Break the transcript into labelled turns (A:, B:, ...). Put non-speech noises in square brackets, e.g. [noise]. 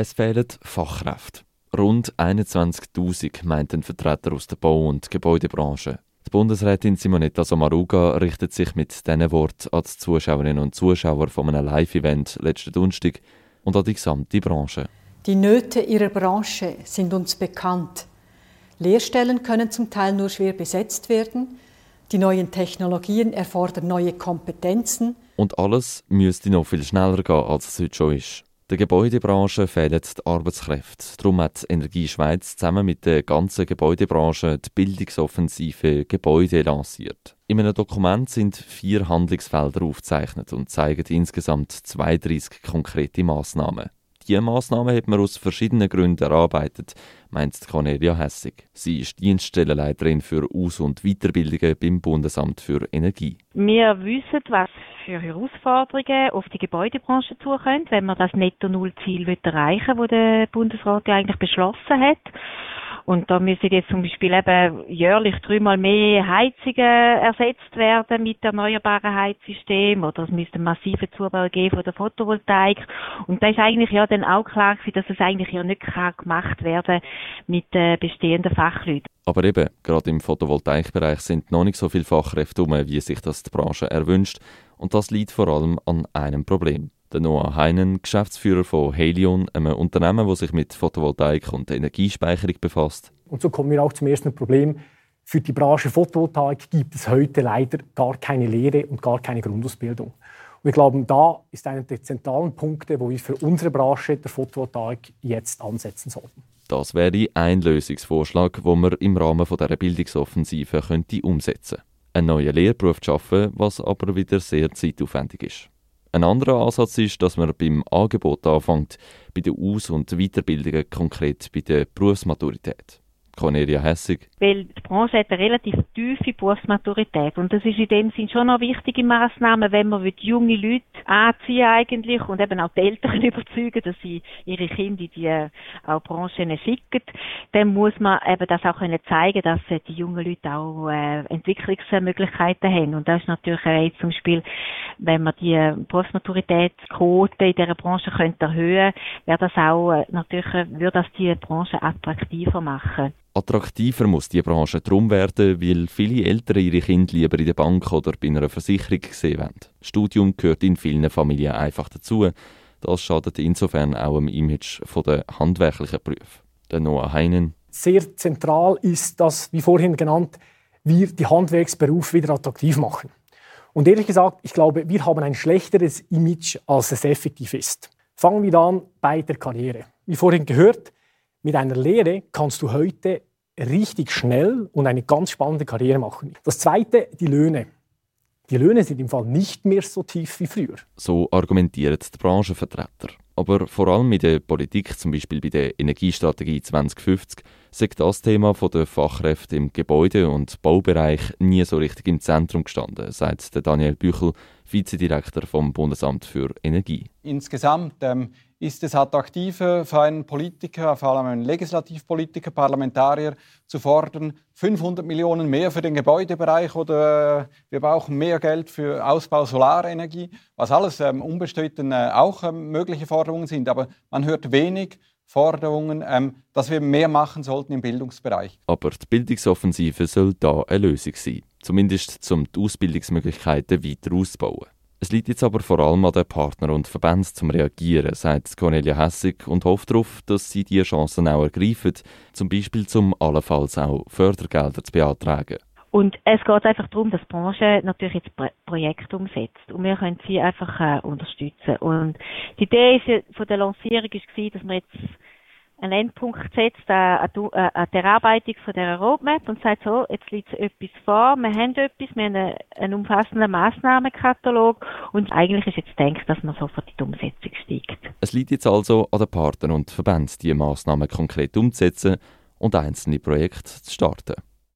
A: Es fehlen Fachkräfte. Rund 21.000 meint ein Vertreter aus der Bau- und Gebäudebranche. Die Bundesrätin Simonetta Sommaruga richtet sich mit diesen Worten an die Zuschauerinnen und Zuschauer von einem Live-Event letzten Donnerstag und an die gesamte Branche.
B: Die Nöte ihrer Branche sind uns bekannt. Lehrstellen können zum Teil nur schwer besetzt werden. Die neuen Technologien erfordern neue Kompetenzen.
A: Und alles müsste noch viel schneller gehen, als es heute schon ist. Der Gebäudebranche fehlen die Arbeitskräfte. Darum hat Energie Schweiz zusammen mit der ganzen Gebäudebranche die Bildungsoffensive Gebäude lanciert. In einem Dokument sind vier Handlungsfelder aufgezeichnet und zeigen insgesamt 32 konkrete Maßnahmen. Diese Massnahmen hat man aus verschiedenen Gründen erarbeitet, meint Cornelia Hessig. Sie ist Dienststellenleiterin für Aus- und Weiterbildungen beim Bundesamt für Energie.
C: Wir wissen, was für Herausforderungen auf die Gebäudebranche zukommen, wenn man das Netto-Null-Ziel erreichen will, das der Bundesrat eigentlich beschlossen hat. Und da müssen jetzt zum Beispiel eben jährlich dreimal mehr Heizungen ersetzt werden mit erneuerbaren Heizsystemen oder es müsste massive Zubau geben von der Photovoltaik. Und da ist eigentlich ja dann auch klar gewesen, dass es eigentlich ja nicht gemacht werden mit äh, bestehenden Fachleuten.
A: Aber eben, gerade im Photovoltaikbereich sind noch nicht so viele Fachkräfte um, wie sich das die Branche erwünscht. Und das liegt vor allem an einem Problem. Der Noah Heinen, Geschäftsführer von Helion, einem Unternehmen, das sich mit Photovoltaik und Energiespeicherung befasst.
D: Und so kommen wir auch zum ersten Problem. Für die Branche Photovoltaik gibt es heute leider gar keine Lehre und gar keine Grundausbildung. Und wir glauben, da ist einer der zentralen Punkte, wo wir für unsere Branche der Photovoltaik jetzt ansetzen sollten.
A: Das wäre ein Lösungsvorschlag, den man im Rahmen dieser Bildungsoffensive könnte umsetzen könnte. Einen neuen Lehrberuf zu schaffen, was aber wieder sehr zeitaufwendig ist. Ein anderer Ansatz ist, dass man beim Angebot anfängt, bei den Aus- und Weiterbildungen, konkret bei der Berufsmaturität. Cornelia Hessig.
C: Weil die Branche hat eine relativ tiefe Berufsmaturität und das ist in dem Sinn schon noch wichtige Maßnahmen, wenn man junge Leute anziehen eigentlich und eben auch die Eltern [laughs] überzeugen, dass sie ihre Kinder in die äh, auch Branchen schicken, dann muss man eben das auch können zeigen, dass äh, die jungen Leute auch äh, Entwicklungsmöglichkeiten haben und das ist natürlich äh, zum Beispiel, wenn man die Berufsmaturitätsquote in dieser Branche könnte erhöhen, wäre das auch natürlich würde das die Branche attraktiver machen.
A: Attraktiver muss die Branche darum werden, weil viele Eltern ihre Kinder lieber in der Bank oder bei einer Versicherung sehen wollen. Studium gehört in vielen Familien einfach dazu. Das schadet insofern auch dem Image der handwerklichen Berufe. Der Noah Heinen.
D: Sehr zentral ist, dass, wie vorhin genannt, wir die Handwerksberufe wieder attraktiv machen. Und ehrlich gesagt, ich glaube, wir haben ein schlechteres Image, als es effektiv ist. Fangen wir an bei der Karriere. Wie vorhin gehört, mit einer Lehre kannst du heute richtig schnell und eine ganz spannende Karriere machen. Das Zweite, die Löhne. Die Löhne sind im Fall nicht mehr so tief wie früher.
A: So argumentieren die Branchenvertreter. Aber vor allem in der Politik, zum Beispiel bei der Energiestrategie 2050, ist das Thema der Fachkräfte im Gebäude- und Baubereich nie so richtig im Zentrum gestanden, sagt Daniel Büchel, Vizedirektor vom Bundesamt für Energie.
E: Insgesamt ähm, ist es attraktiver für einen Politiker, vor allem einen Legislativpolitiker, Parlamentarier, zu fordern, 500 Millionen mehr für den Gebäudebereich oder äh, wir brauchen mehr Geld für Ausbau Solarenergie, was alles ähm, unbestritten äh, auch ähm, mögliche Forderungen sind. Aber man hört wenig Forderungen, ähm, dass wir mehr machen sollten im Bildungsbereich.
A: Aber die Bildungsoffensive soll da eine Lösung sein, zumindest um die Ausbildungsmöglichkeiten weiter auszubauen. Es liegt jetzt aber vor allem an den Partnern und Verbänden zum Reagieren, sagt Cornelia Hessig und hofft darauf, dass sie diese Chancen auch ergreifen, zum Beispiel zum allenfalls auch Fördergelder zu beantragen.
C: Und es geht einfach darum, dass die Branche natürlich jetzt Projekte umsetzt und wir können sie einfach äh, unterstützen. Und die Idee von der Lancierung war, dass wir jetzt einen Endpunkt setzt an, an die Erarbeitung von dieser Roadmap und sagt so, jetzt liegt etwas vor, wir haben etwas, wir haben einen, einen umfassenden Massnahmenkatalog und eigentlich ist jetzt denkt, dass man sofort in die Umsetzung steigt.
A: Es liegt jetzt also an den Partnern und Verbänden, diese Massnahmen konkret umzusetzen und einzelne Projekte zu starten.